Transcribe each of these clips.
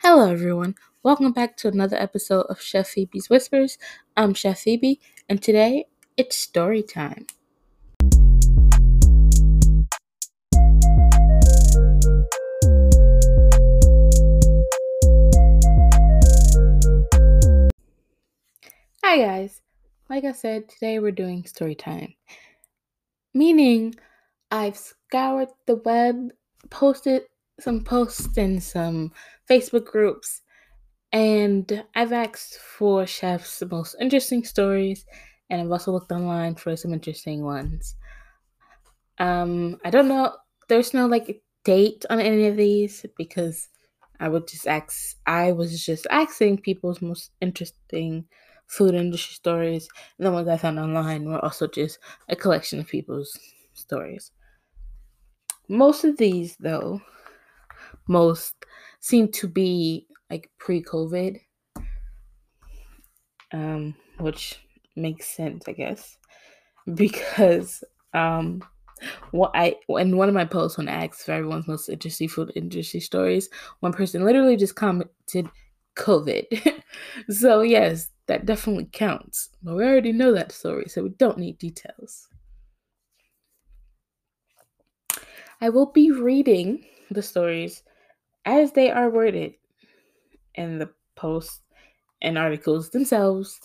Hello, everyone. Welcome back to another episode of Chef Phoebe's Whispers. I'm Chef Phoebe, and today it's story time. Hi, guys. Like I said, today we're doing story time, meaning I've scoured the web, posted some posts in some Facebook groups, and I've asked for chefs' most interesting stories, and I've also looked online for some interesting ones. Um, I don't know. There's no like date on any of these because I would just ask. I was just asking people's most interesting food industry stories, and the ones I found online were also just a collection of people's stories. Most of these, though, most seem to be like pre-COVID, um, which makes sense, I guess, because um, what I in one of my posts when I asked for everyone's most interesting food industry stories, one person literally just commented COVID. so yes, that definitely counts. But we already know that story, so we don't need details. I will be reading the stories as they are worded in the posts and articles themselves.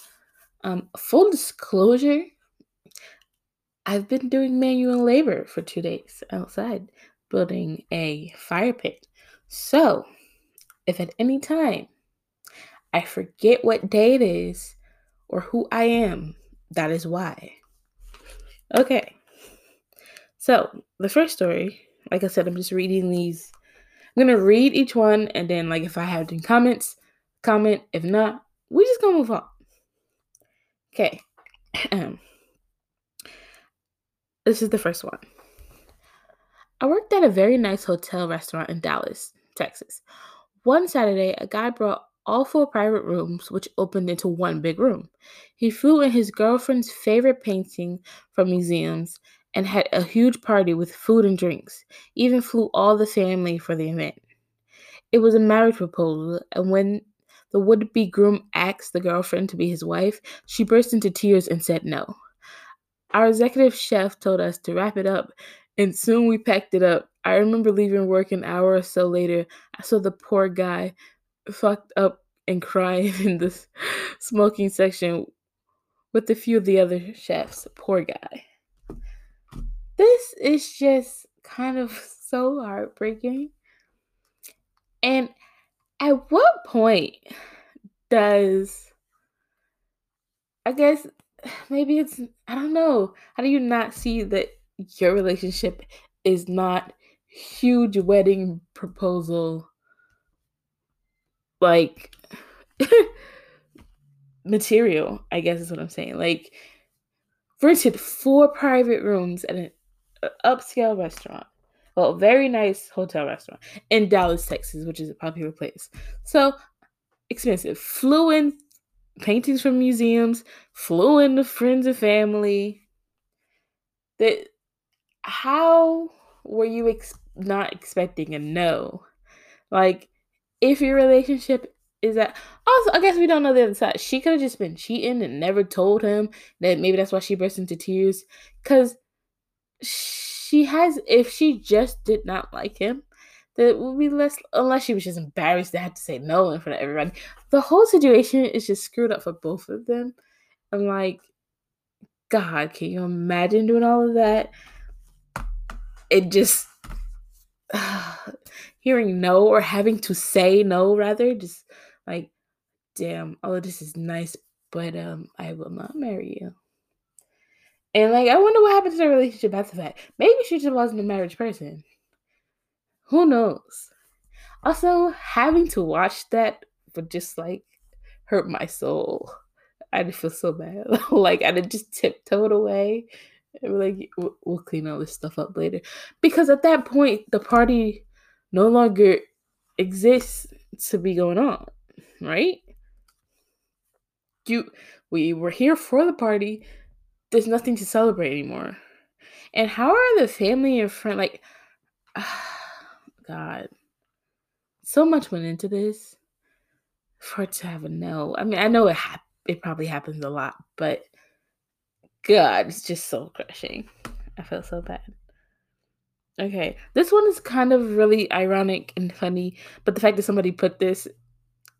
Um, full disclosure, I've been doing manual labor for two days outside building a fire pit. So, if at any time I forget what day it is or who I am, that is why. Okay. So, the first story, like I said, I'm just reading these. I'm to read each one, and then, like, if I have any comments, comment. If not, we just to move on. Okay. Um, this is the first one. I worked at a very nice hotel restaurant in Dallas, Texas. One Saturday, a guy brought all four private rooms, which opened into one big room. He flew in his girlfriend's favorite painting from museums and had a huge party with food and drinks, even flew all the family for the event. It was a marriage proposal, and when the would be groom asked the girlfriend to be his wife, she burst into tears and said no. Our executive chef told us to wrap it up, and soon we packed it up. I remember leaving work an hour or so later. I saw the poor guy fucked up and crying in the smoking section with a few of the other chefs. Poor guy. This is just kind of so heartbreaking. And at what point does I guess maybe it's I don't know. How do you not see that your relationship is not huge wedding proposal like material, I guess is what I'm saying. Like rented four private rooms at an upscale restaurant. Well, very nice hotel restaurant in Dallas, Texas, which is a popular place. So expensive. Flew in paintings from museums, flew in the friends and family. That how were you ex- not expecting a no? Like if your relationship is that also I guess we don't know the other side. She could have just been cheating and never told him that maybe that's why she burst into tears. Cause she has if she just did not like him, that would be less unless she was just embarrassed to have to say no in front of everybody. The whole situation is just screwed up for both of them. I'm like, God, can you imagine doing all of that? It just uh, hearing no or having to say no rather, just like, damn, of this is nice, but um, I will not marry you. And like, I wonder what happened to their relationship after that. Maybe she just wasn't a marriage person. Who knows? Also, having to watch that would just like hurt my soul. I'd feel so bad. like I'd just tiptoed away. And like, we'll clean all this stuff up later. Because at that point, the party no longer exists to be going on, right? You, we were here for the party. There's nothing to celebrate anymore. And how are the family and friend like? God, so much went into this for it to have a no. I mean, I know it it probably happens a lot, but God, it's just so crushing. I feel so bad. Okay, this one is kind of really ironic and funny, but the fact that somebody put this,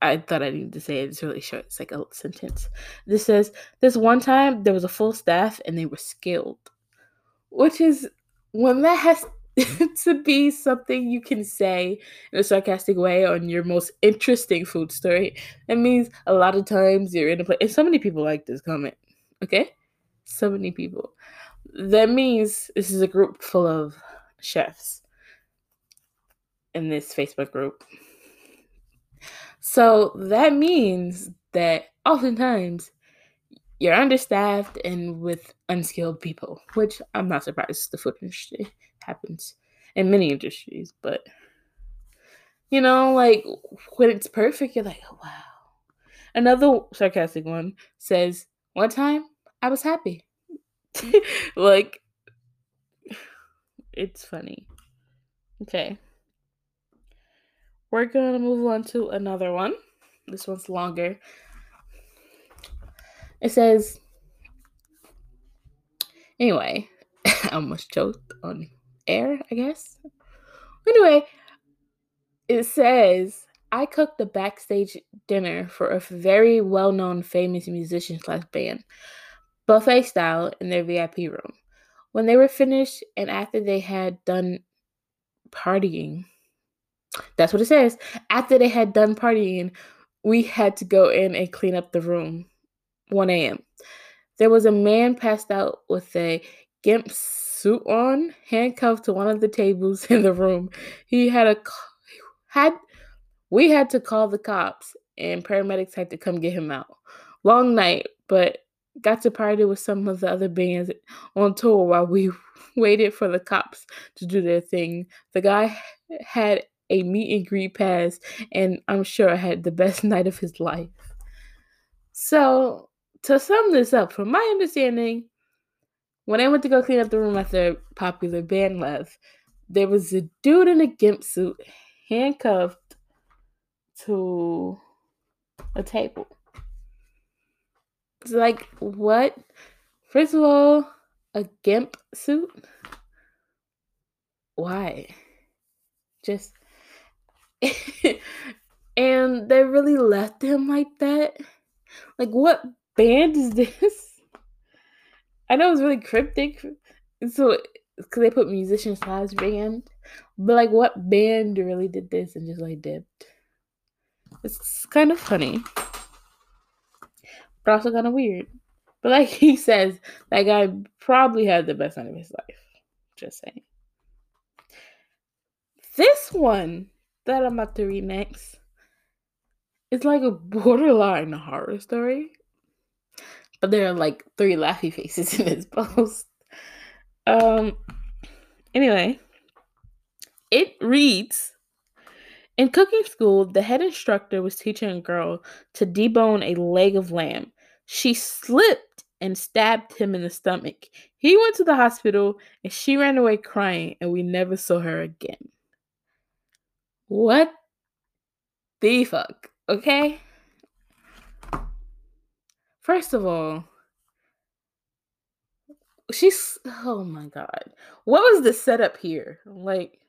I thought I needed to say it. It's really short. It's like a sentence. This says, This one time there was a full staff and they were skilled, which is when that has to be something you can say in a sarcastic way on your most interesting food story. That means a lot of times you're in a place, and so many people like this comment. Okay, so many people. That means this is a group full of chefs in this Facebook group. So that means that oftentimes you're understaffed and with unskilled people, which I'm not surprised the food industry happens in many industries, but you know, like when it's perfect, you're like, oh, wow. Another sarcastic one says, One time I was happy. like, it's funny. Okay. We're gonna move on to another one. This one's longer. It says, anyway, I almost choked on air, I guess. Anyway, it says, I cooked a backstage dinner for a very well known famous musician slash band, buffet style in their VIP room. When they were finished and after they had done partying, that's what it says. After they had done partying, we had to go in and clean up the room. 1 a.m. There was a man passed out with a gimp suit on, handcuffed to one of the tables in the room. He had a had we had to call the cops and paramedics had to come get him out. Long night, but got to party with some of the other bands on tour while we waited for the cops to do their thing. The guy had a meet and greet pass, and I'm sure I had the best night of his life. So, to sum this up, from my understanding, when I went to go clean up the room after popular band left, there was a dude in a gimp suit handcuffed to a table. It's like, what? First of all, a gimp suit? Why? Just. and they really left him like that? Like, what band is this? I know it's really cryptic. So, because they put musician slash band. But, like, what band really did this and just, like, dipped? It's kind of funny. But also kind of weird. But, like he says, that guy probably had the best night of his life. Just saying. This one that I'm about to read next it's like a borderline horror story. But there are like three laughy faces in this post. Um anyway, it reads In cooking school, the head instructor was teaching a girl to debone a leg of lamb. She slipped and stabbed him in the stomach. He went to the hospital and she ran away crying, and we never saw her again. What the fuck? Okay? First of all, she's oh my god. What was the setup here? Like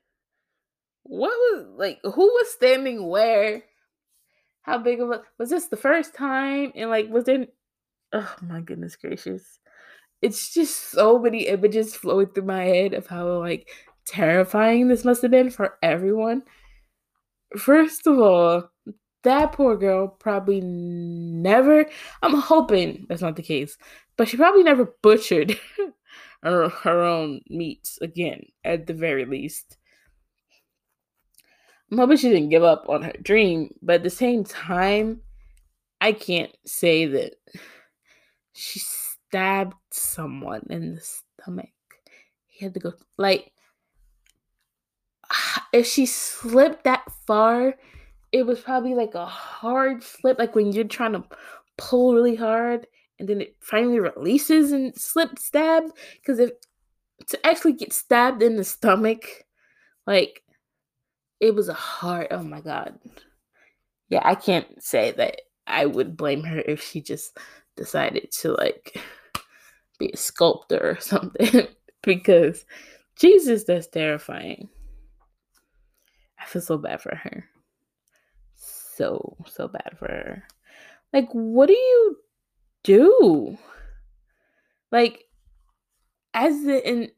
what was like who was standing where? How big of a was this the first time? And like was there oh my goodness gracious. It's just so many images flowing through my head of how like terrifying this must have been for everyone. First of all, that poor girl probably never i'm hoping that's not the case but she probably never butchered her, her own meats again at the very least. I'm hoping she didn't give up on her dream but at the same time i can't say that she stabbed someone in the stomach. He had to go like if she slipped that far it was probably like a hard slip, like when you're trying to pull really hard and then it finally releases and slip stab. Because if to actually get stabbed in the stomach, like it was a hard. Oh my god. Yeah, I can't say that I would blame her if she just decided to like be a sculptor or something because Jesus, that's terrifying. Feel so bad for her. So, so bad for her. Like, what do you do? Like, as in-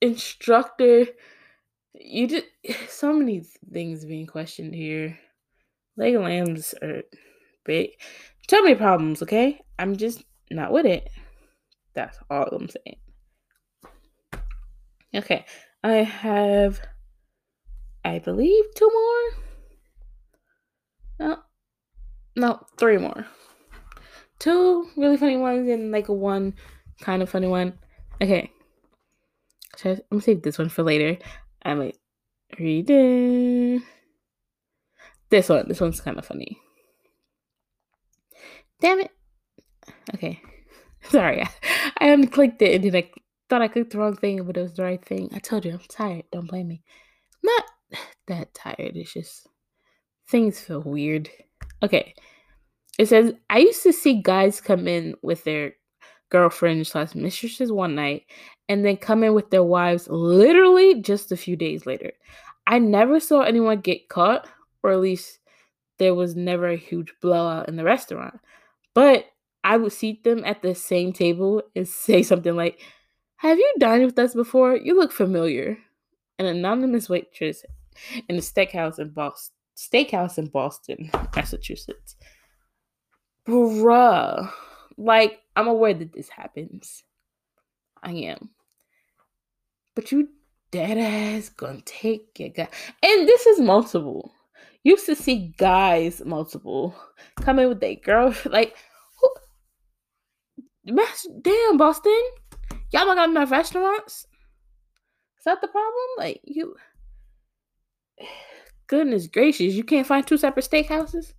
instructor, you just so many things being questioned here. Leg lambs are big. Too many problems, okay? I'm just not with it. That's all I'm saying. Okay, I have, I believe, two more. No, no, three more. Two really funny ones and like one kind of funny one. Okay, I, I'm gonna save this one for later. I might read it. This one, this one's kind of funny. Damn it. Okay. Sorry. I, I unclicked it and then I thought I clicked the wrong thing, but it was the right thing. I told you I'm tired. Don't blame me. not that tired. It's just things feel weird. Okay. It says I used to see guys come in with their girlfriends slash mistresses one night and then come in with their wives literally just a few days later. I never saw anyone get caught, or at least there was never a huge blowout in the restaurant. But I would seat them at the same table and say something like, Have you dined with us before? You look familiar. An anonymous waitress in a steakhouse in Boston steakhouse in Boston, Massachusetts. Bruh. Like, I'm aware that this happens. I am. But you dead ass gonna take your guy. And this is multiple. Used to see guys multiple come in with their girl. Like, who? Damn, Boston. Y'all don't got enough restaurants? Is that the problem? Like, you. Goodness gracious, you can't find two separate steakhouses?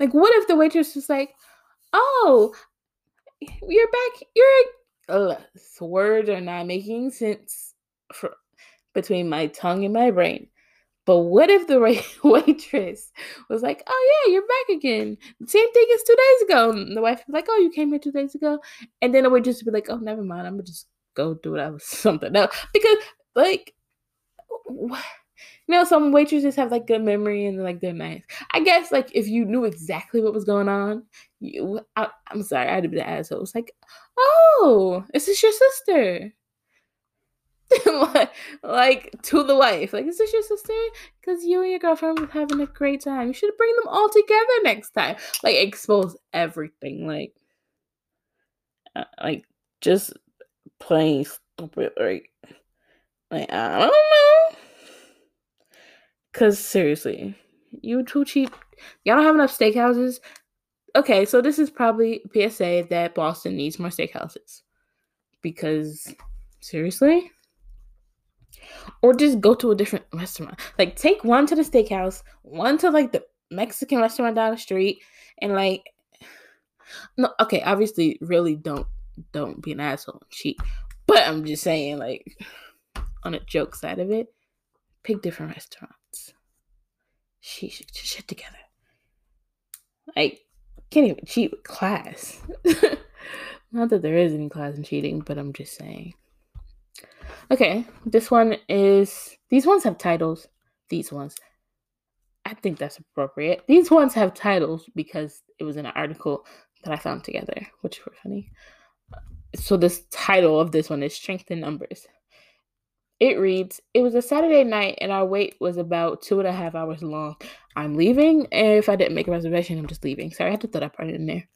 Like, what if the waitress was like, oh, you're back, you're. Uh, words are not making sense for, between my tongue and my brain. But what if the waitress was like, "Oh yeah, you're back again. Same thing as two days ago." And the wife was like, "Oh, you came here two days ago," and then the waitress would be like, "Oh, never mind. I'm gonna just go do whatever something else." Because like, what? You know, some waitresses have like good memory and like they're nice. I guess like if you knew exactly what was going on, you I, am sorry, I had to be the asshole. It's like, oh, is this your sister? like to the wife, like, is this your sister? Because you and your girlfriend were having a great time. You should bring them all together next time. Like expose everything. Like, uh, like just plain stupid. Like, like I don't know. Cause seriously, you too cheap. Y'all don't have enough steakhouses. Okay, so this is probably PSA that Boston needs more steakhouses. Because seriously? Or just go to a different restaurant. Like take one to the steakhouse, one to like the Mexican restaurant down the street, and like no, okay, obviously really don't don't be an asshole and cheat. But I'm just saying, like, on a joke side of it, pick different restaurants she shit together. Like, can't even cheat with class. Not that there is any class in cheating, but I'm just saying. Okay, this one is. These ones have titles. These ones. I think that's appropriate. These ones have titles because it was in an article that I found together, which were funny. So, this title of this one is Strength in Numbers. It reads, It was a Saturday night and our wait was about two and a half hours long. I'm leaving. If I didn't make a reservation, I'm just leaving. Sorry, I had to throw that part in there.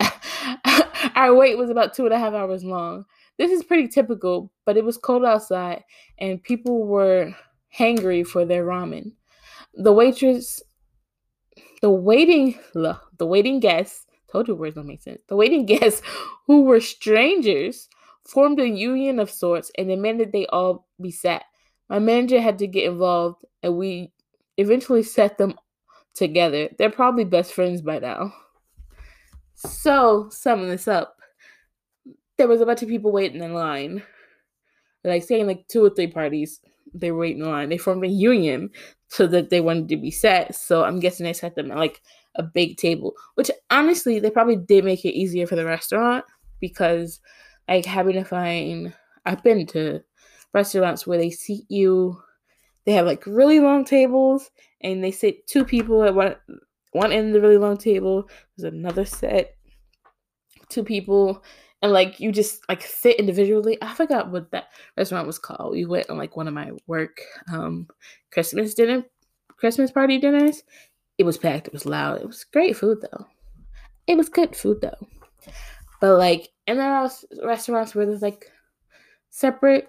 our wait was about two and a half hours long. This is pretty typical, but it was cold outside and people were hangry for their ramen. The waitress, the waiting, the waiting guests, told you words don't make sense. The waiting guests who were strangers formed a union of sorts and demanded they all be sat. My manager had to get involved, and we eventually set them together. They're probably best friends by now. So, summing this up, there was a bunch of people waiting in line, like saying like two or three parties they were waiting in line. They formed a union so that they wanted to be set. So I'm guessing they set them at like a big table, which honestly, they probably did make it easier for the restaurant because like having to find, I've been to restaurants where they seat you, they have like really long tables and they sit two people at one, one end of the really long table. There's another set, two people and like you just like sit individually. I forgot what that restaurant was called. We went on like one of my work um Christmas dinner Christmas party dinners. It was packed, it was loud. It was great food though. It was good food though. But like and there are restaurants where there's like separate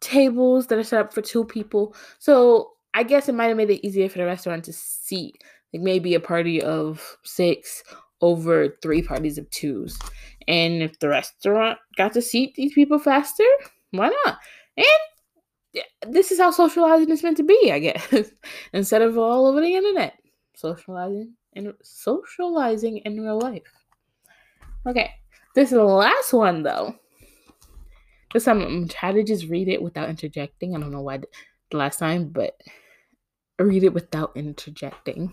tables that are set up for two people. So I guess it might have made it easier for the restaurant to seat like maybe a party of six over three parties of twos. And if the restaurant got to seat these people faster, why not? And this is how socializing is meant to be, I guess. Instead of all over the internet. Socializing and socializing in real life. Okay. This is the last one though. This time I'm gonna try to just read it without interjecting. I don't know why the last time, but read it without interjecting.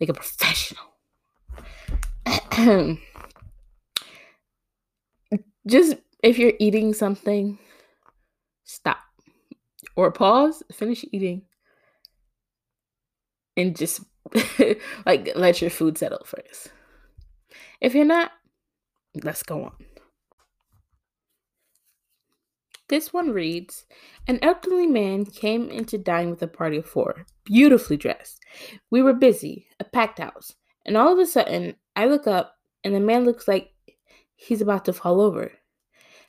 Like a professional. just if you're eating something, stop or pause, finish eating, and just like let your food settle first. If you're not, let's go on. This one reads An elderly man came in to dine with a party of four, beautifully dressed. We were busy, a packed house, and all of a sudden I look up and the man looks like he's about to fall over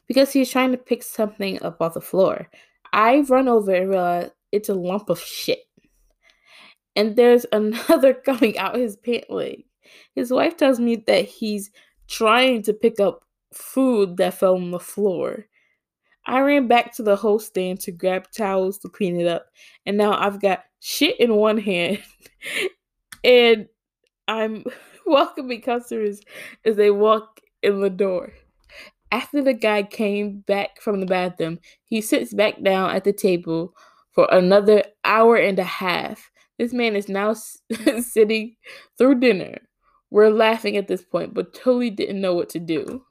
because he's trying to pick something up off the floor. I run over and realize it's a lump of shit. And there's another coming out his pant leg. His wife tells me that he's trying to pick up food that fell on the floor. I ran back to the host stand to grab towels to clean it up, and now I've got shit in one hand, and I'm welcoming customers as they walk in the door. After the guy came back from the bathroom, he sits back down at the table for another hour and a half. This man is now sitting through dinner. We're laughing at this point, but totally didn't know what to do.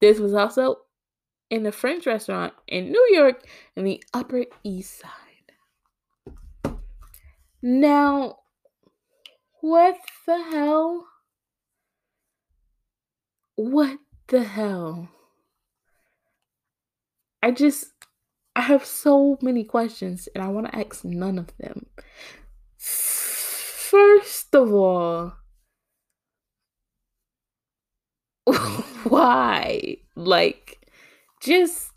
This was also in a French restaurant in New York in the Upper East Side. Now, what the hell? What the hell? I just, I have so many questions and I want to ask none of them. First of all, why? Like, just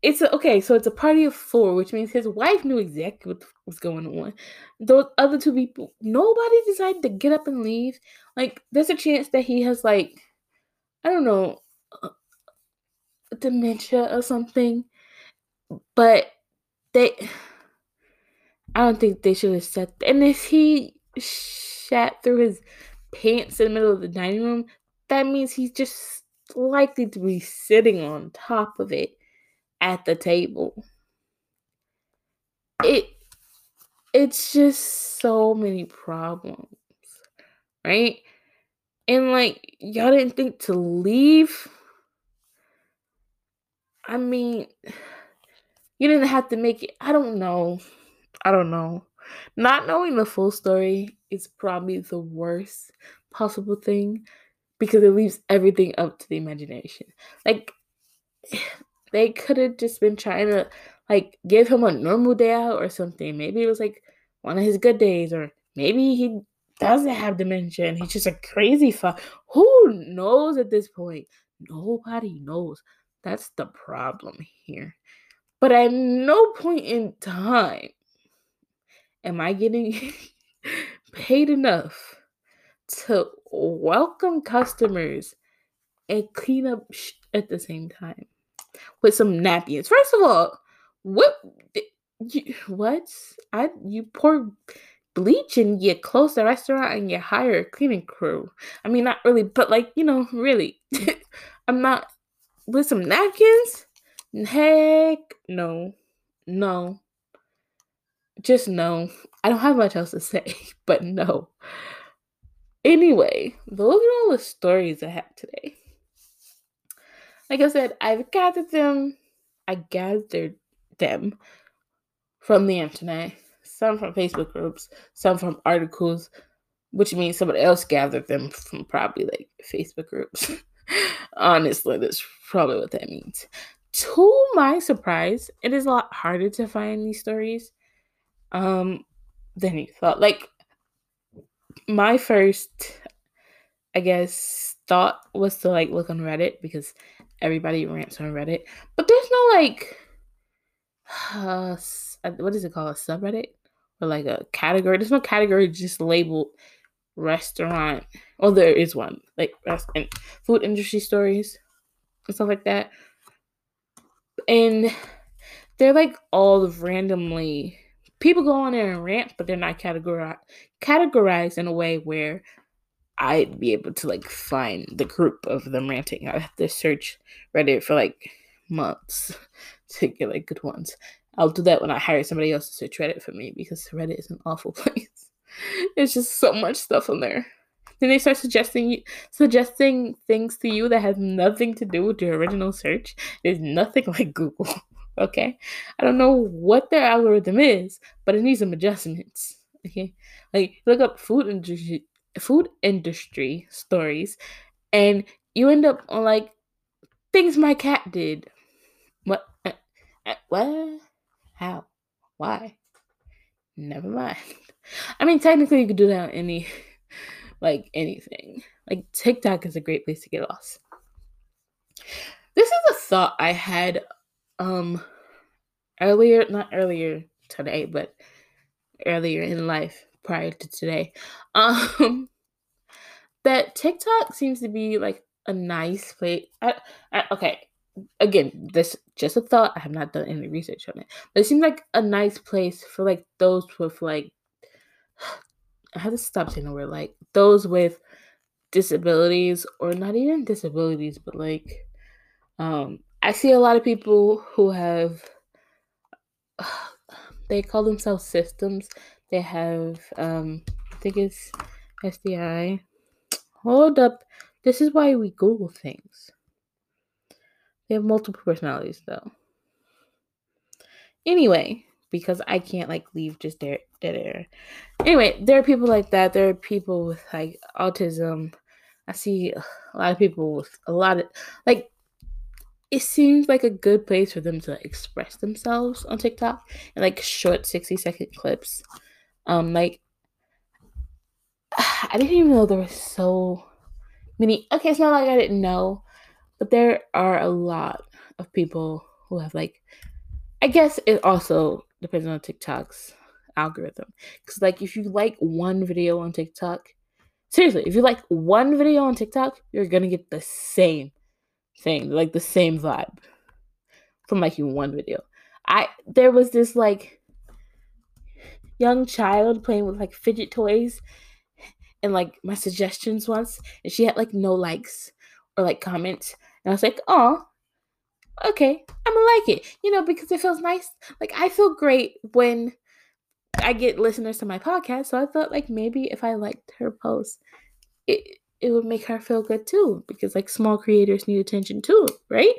it's a, okay, so it's a party of four, which means his wife knew exactly what was going on. Those other two people, nobody decided to get up and leave. Like, there's a chance that he has like, I don't know, uh, dementia or something. But they, I don't think they should have said. And if he shat through his pants in the middle of the dining room, that means he's just likely to be sitting on top of it at the table. It it's just so many problems. Right? And like y'all didn't think to leave. I mean, you didn't have to make it. I don't know. I don't know. Not knowing the full story is probably the worst possible thing because it leaves everything up to the imagination. Like they could have just been trying to like give him a normal day out or something. Maybe it was like one of his good days, or maybe he doesn't have dementia and he's just a crazy fuck. Who knows at this point? Nobody knows. That's the problem here. But at no point in time am I getting paid enough to welcome customers and clean up at the same time with some napkins. First of all, what you, what? I you pour bleach and you close the restaurant and you hire a cleaning crew. I mean, not really, but like you know, really, I'm not with some napkins. Heck no. No. Just no. I don't have much else to say, but no. Anyway, those are all the stories I have today. Like I said, I've gathered them. I gathered them from the internet, some from Facebook groups, some from articles, which means somebody else gathered them from probably like Facebook groups. Honestly, that's probably what that means. To my surprise, it is a lot harder to find these stories um than you thought. Like my first I guess thought was to like look on Reddit because everybody rants on Reddit. But there's no like uh, what is it called? A subreddit? Or like a category. There's no category just labeled restaurant. Oh, there is one. Like rest and food industry stories and stuff like that. And they're like all randomly people go on there and rant, but they're not categorized categorized in a way where I'd be able to like find the group of them ranting. I have to search Reddit for like months to get like good ones. I'll do that when I hire somebody else to search Reddit for me because Reddit is an awful place. It's just so much stuff on there. Then they start suggesting you, suggesting things to you that has nothing to do with your original search. There's nothing like Google. Okay, I don't know what their algorithm is, but it needs some adjustments. Okay, like look up food industry, food industry stories, and you end up on like things my cat did. What? Uh, uh, what? How? Why? Never mind. I mean, technically, you could do that on any, like anything. Like TikTok is a great place to get lost. This is a thought I had um earlier, not earlier today, but earlier in life prior to today. Um that TikTok seems to be like a nice place. I, I, okay, again, this just a thought. I have not done any research on it, but it seems like a nice place for like those with like. I have to stop saying the word like those with disabilities or not even disabilities, but like, um, I see a lot of people who have. They call themselves systems. They have, um, I think it's SDI. Hold up. This is why we Google things. They have multiple personalities though. Anyway, because I can't like leave just dead, dead air. Anyway, there are people like that. There are people with like autism. I see a lot of people with a lot of like it seems like a good place for them to express themselves on TikTok in like short 60 second clips. Um like I didn't even know there were so many okay, it's not like I didn't know, but there are a lot of people who have like I guess it also depends on TikTok's algorithm. Cause like if you like one video on TikTok, seriously, if you like one video on TikTok, you're gonna get the same thing, like the same vibe from liking one video. I there was this like young child playing with like fidget toys and like my suggestions once, and she had like no likes or like comments. And I was like, oh, okay, I'm gonna like it, you know, because it feels nice. Like I feel great when I get listeners to my podcast. So I thought like maybe if I liked her post, it it would make her feel good too because like small creators need attention too right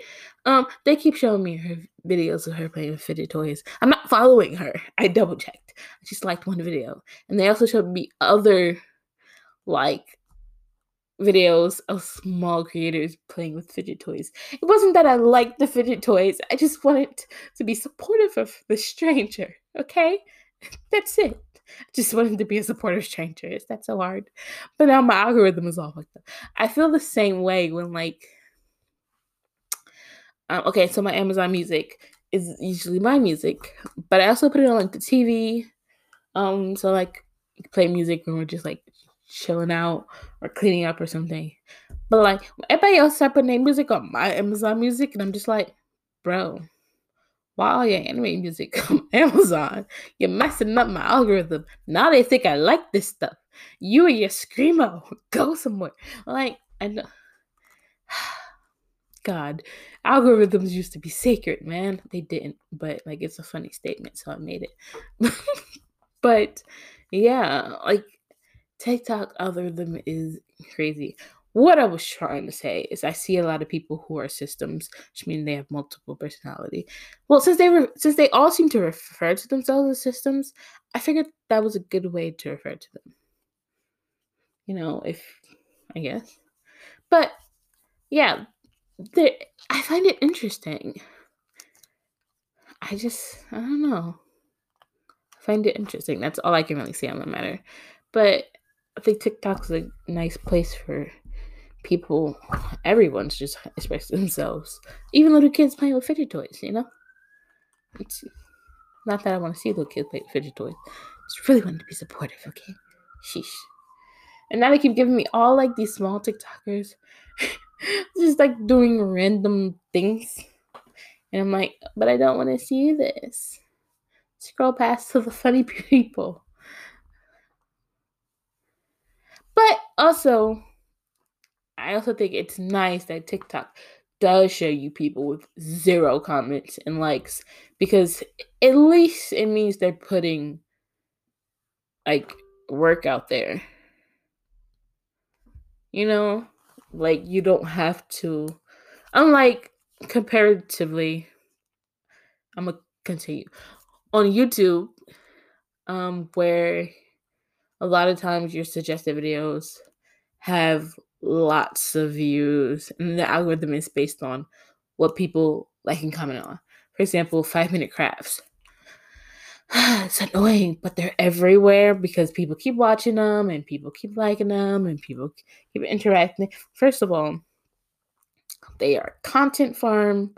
um they keep showing me her videos of her playing with fidget toys i'm not following her i double checked i just liked one video and they also showed me other like videos of small creators playing with fidget toys. It wasn't that I liked the fidget toys, I just wanted to be supportive of the stranger, okay? That's it. I just wanted to be a supportive stranger. Is that so hard? But now my algorithm is all fucked up. I feel the same way when like um, okay, so my Amazon music is usually my music, but I also put it on like the TV. Um, so like play music when we're just like chilling out or cleaning up or something. But like everybody else start putting their music on my Amazon music, and I'm just like, bro, why all your anime music on Amazon? You're messing up my algorithm. Now they think I like this stuff. You and your screamo, go somewhere. Like I know. God, algorithms used to be sacred, man. They didn't, but like it's a funny statement, so I made it. but yeah, like TikTok algorithm is crazy. What I was trying to say is I see a lot of people who are systems, which means they have multiple personality. Well, since they were since they all seem to refer to themselves as systems, I figured that was a good way to refer to them. You know, if I guess. But yeah, I find it interesting. I just I don't know. I find it interesting. That's all I can really say on the matter. But I think TikTok's a nice place for people, everyone's just expressing themselves. Even little kids playing with fidget toys, you know? It's not that I want to see little kids play with fidget toys. Just really want to be supportive, okay? Sheesh. And now they keep giving me all like these small TikTokers just like doing random things. And I'm like, but I don't want to see this. Scroll past to the funny people. But also, I also think it's nice that TikTok does show you people with zero comments and likes because at least it means they're putting like work out there. You know, like you don't have to unlike comparatively I'm gonna continue on YouTube um where a lot of times your suggested videos have lots of views and the algorithm is based on what people like and comment on. For example five minute crafts. It's annoying but they're everywhere because people keep watching them and people keep liking them and people keep interacting. First of all they are content farm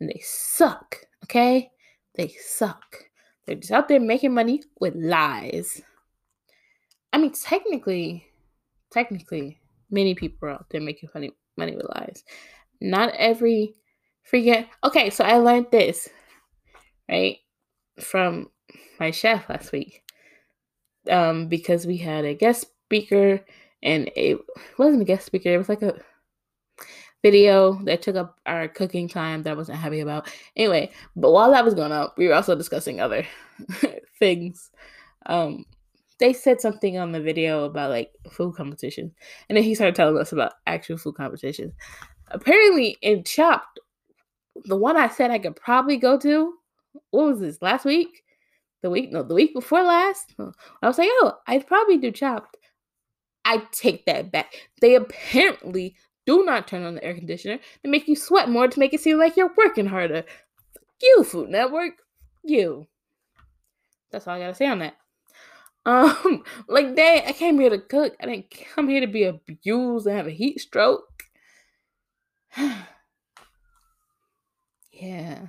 and they suck okay? They suck. They're just out there making money with lies. I mean, technically, technically, many people are out there making funny money with lies. Not every freaking. Okay, so I learned this, right, from my chef last week. Um, because we had a guest speaker, and it wasn't a guest speaker. It was like a video that took up our cooking time that I wasn't happy about. Anyway, but while that was going on, we were also discussing other things. Um, they said something on the video about like food competition, and then he started telling us about actual food competitions. Apparently, in Chopped, the one I said I could probably go to, what was this last week? The week no, the week before last. I was like, oh, I'd probably do Chopped. I take that back. They apparently do not turn on the air conditioner. They make you sweat more to make it seem like you're working harder. You, Food Network. You. That's all I gotta say on that. Um, like dang, I came here to cook. I didn't come here to be abused and have a heat stroke. yeah,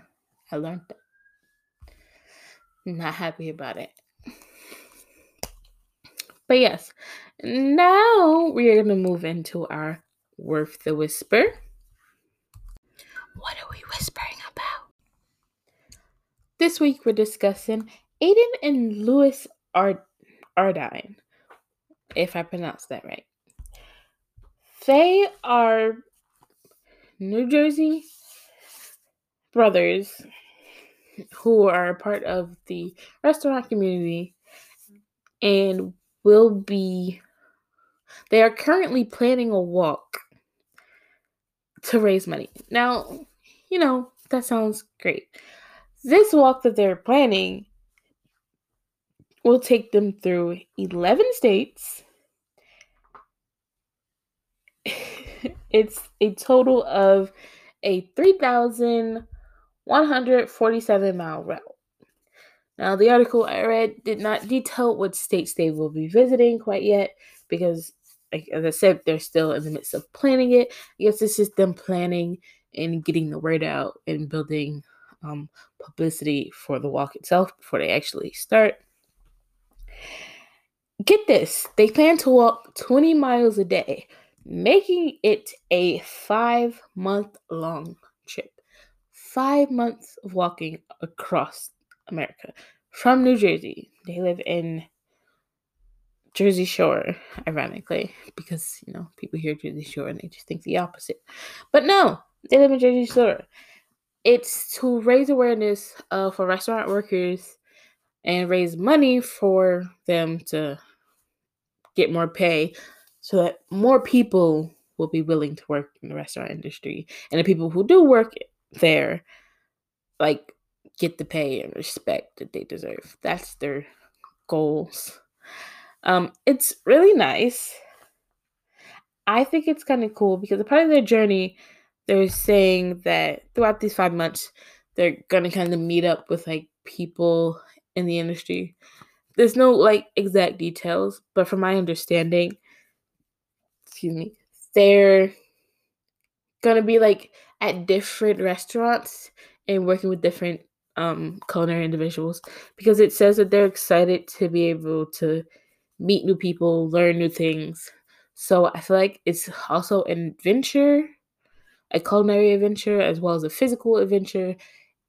I learned that. Not happy about it. But yes, now we are gonna move into our Worth the Whisper. What are we whispering about? This week we're discussing Aiden and Lewis Art Ardine, if I pronounced that right. They are New Jersey brothers who are part of the restaurant community and will be they are currently planning a walk to raise money. Now, you know, that sounds great. This walk that they're planning will take them through 11 states. it's a total of a 3,147 mile route. Now, the article I read did not detail what states they will be visiting quite yet because, like, as I said, they're still in the midst of planning it. I guess this is them planning and getting the word out and building um, publicity for the walk itself before they actually start. Get this, they plan to walk 20 miles a day, making it a five month long trip. Five months of walking across America from New Jersey. They live in Jersey Shore, ironically, because you know people hear Jersey Shore and they just think the opposite. But no, they live in Jersey Shore. It's to raise awareness uh, for restaurant workers and raise money for them to get more pay so that more people will be willing to work in the restaurant industry. And the people who do work there like get the pay and respect that they deserve. That's their goals. Um it's really nice. I think it's kind of cool because a part of their journey they're saying that throughout these five months they're gonna kind of meet up with like people in the industry there's no like exact details but from my understanding excuse me they're gonna be like at different restaurants and working with different um culinary individuals because it says that they're excited to be able to meet new people, learn new things. So I feel like it's also an adventure, a culinary adventure as well as a physical adventure.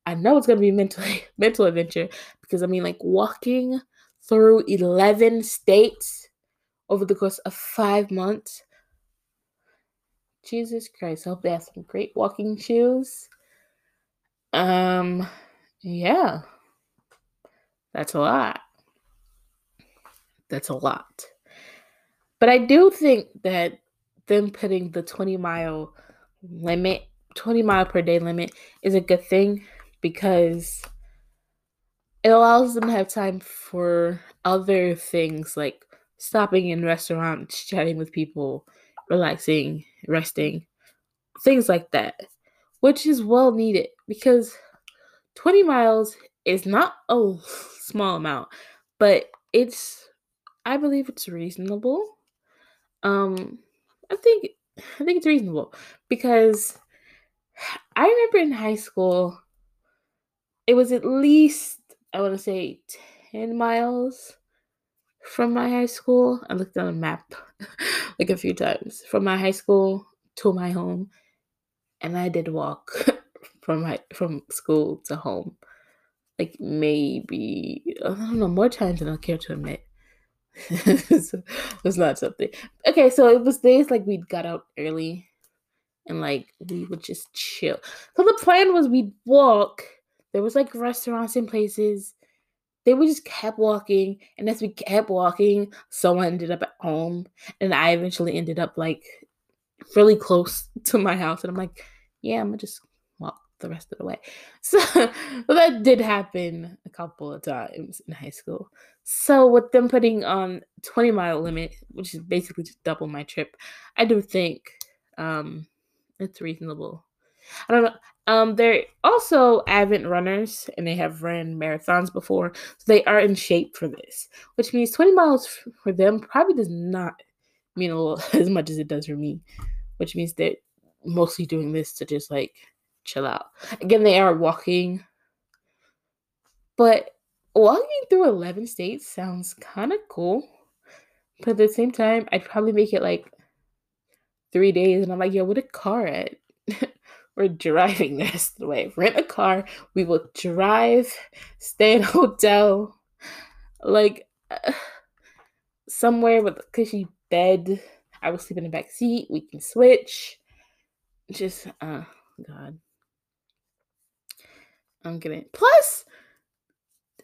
I know it's gonna be mentally mental adventure because I mean like walking through 11 states over the course of five months Jesus Christ. I hope they have some great walking shoes. Um, yeah. That's a lot. That's a lot. But I do think that them putting the 20 mile limit, 20 mile per day limit, is a good thing because it allows them to have time for other things like stopping in restaurants, chatting with people, relaxing, resting, things like that, which is well needed because 20 miles is not a small amount, but it's I believe it's reasonable. Um I think I think it's reasonable because I remember in high school it was at least I want to say 10 miles from my high school. I looked on a map like a few times from my high school to my home, and I did walk from my from school to home, like maybe I don't know more times than I care to admit. it's not something. Okay, so it was days like we'd got out early, and like we would just chill. So the plan was we'd walk. There was like restaurants and places. They we just kept walking and as we kept walking someone ended up at home and i eventually ended up like really close to my house and i'm like yeah i'm gonna just walk the rest of the way. So that did happen a couple of times in high school. So with them putting on 20 mile limit which is basically just double my trip i do think um it's reasonable I don't know. Um, they're also avid runners and they have ran marathons before, so they are in shape for this. Which means 20 miles for them probably does not mean as much as it does for me. Which means they're mostly doing this to just like chill out. Again, they are walking, but walking through 11 states sounds kind of cool. But at the same time, I'd probably make it like three days, and I'm like, yo, what a car at? we're driving of the way. Rent a car. We will drive, stay in a hotel, like uh, somewhere with a cushy bed. I will sleep in the back seat. We can switch. Just, uh, God. I'm gonna. Plus,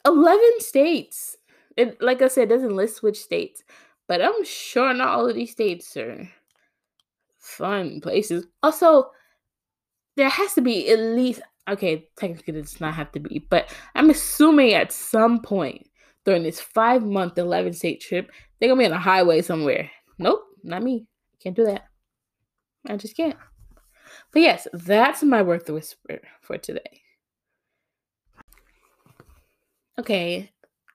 11 states. It, like I said, doesn't list which states, but I'm sure not all of these states are fun places. Also, there has to be at least okay, technically it does not have to be, but I'm assuming at some point during this five month 11 state trip, they're gonna be on a highway somewhere. Nope, not me. Can't do that. I just can't. But yes, that's my Worth the Whisper for today. Okay,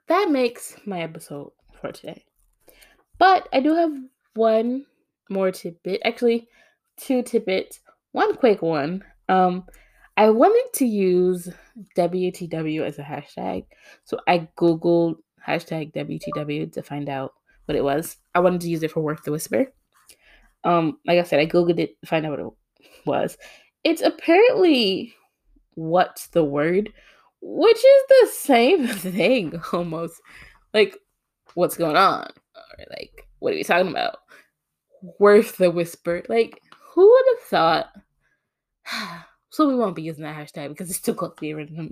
that makes my episode for today. But I do have one more tidbit. Actually, two tidbits. One quick one um, I wanted to use WTW as a hashtag, so I googled hashtag WTW to find out what it was. I wanted to use it for Worth the Whisper. Um, like I said, I googled it to find out what it was. It's apparently what's the word, which is the same thing almost. Like, what's going on? or like, what are we talking about? Worth the whisper. Like, who would have thought? so we won't be using that hashtag because it's too close to the original.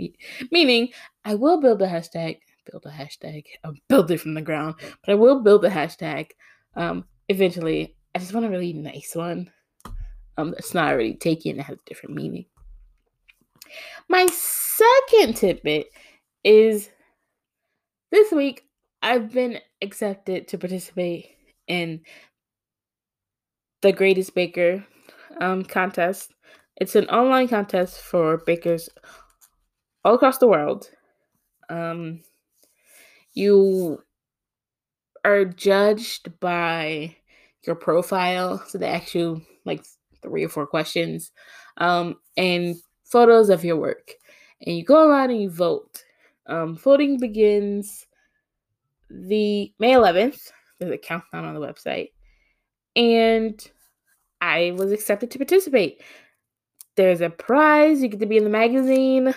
Meaning, I will build a hashtag, build a hashtag, I'll build it from the ground, but I will build a hashtag um, eventually. I just want a really nice one um, that's not already taken and has a different meaning. My second tidbit is this week I've been accepted to participate in the Greatest Baker um, contest. It's an online contest for bakers all across the world. Um, you are judged by your profile, so they ask you like three or four questions, um, and photos of your work. And you go online and you vote. Um, voting begins the May 11th. There's a countdown on the website. And I was accepted to participate. There's a prize. You get to be in the magazine.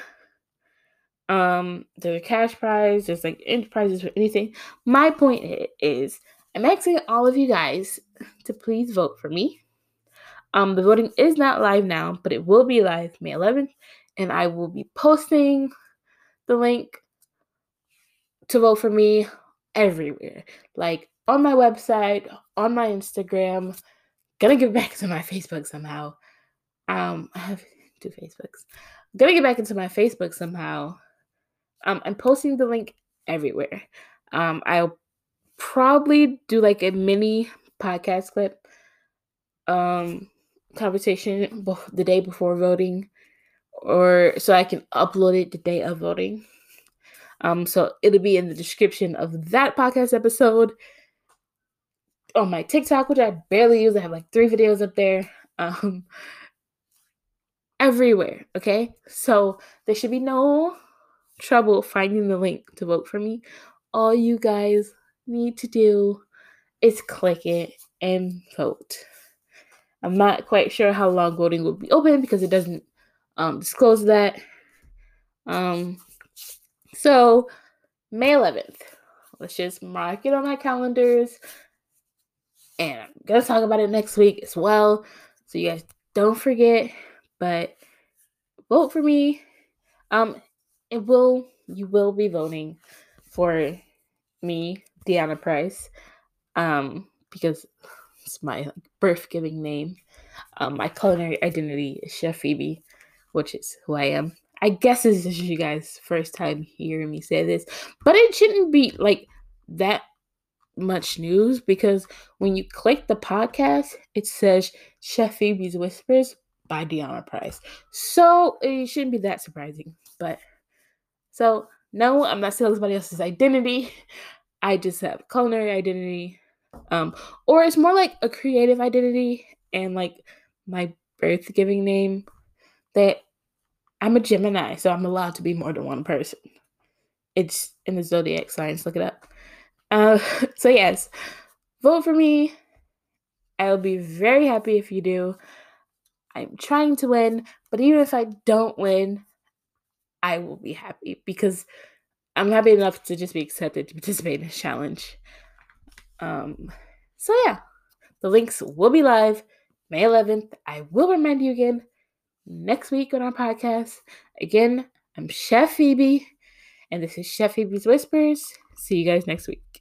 Um, there's a cash prize. There's like any prizes for anything. My point is, I'm asking all of you guys to please vote for me. Um, the voting is not live now, but it will be live May 11th, and I will be posting the link to vote for me everywhere. Like on my website, on my Instagram, gonna get back to my Facebook somehow. Um, I have two Facebooks. I'm gonna get back into my Facebook somehow. Um, I'm posting the link everywhere. Um, I'll probably do like a mini podcast clip um conversation the day before voting or so I can upload it the day of voting. Um, so it'll be in the description of that podcast episode. On my TikTok, which I barely use, I have like three videos up there. Um, everywhere. Okay, so there should be no trouble finding the link to vote for me. All you guys need to do is click it and vote. I'm not quite sure how long voting will be open because it doesn't um, disclose that. Um, so, May 11th. Let's just mark it on my calendars. And I'm going to talk about it next week as well. So, you guys don't forget. But vote for me. Um, it will, you will be voting for me, Deanna Price. Um, because it's my birth giving name. Um, my culinary identity is Chef Phoebe, which is who I am. I guess this is you guys' first time hearing me say this, but it shouldn't be like that much news because when you click the podcast, it says Chef Phoebe's Whispers by Deanna Price. So it shouldn't be that surprising. But so no, I'm not stealing somebody else's identity. I just have culinary identity. Um, or it's more like a creative identity and like my birth giving name that I'm a Gemini, so I'm allowed to be more than one person. It's in the zodiac signs. Look it up. Uh, so yes, vote for me. I'll be very happy if you do. I'm trying to win, but even if I don't win, I will be happy because I'm happy enough to just be accepted to participate in this challenge. Um, so yeah, the links will be live May 11th. I will remind you again next week on our podcast. Again, I'm Chef Phoebe, and this is Chef Phoebe's Whispers. See you guys next week.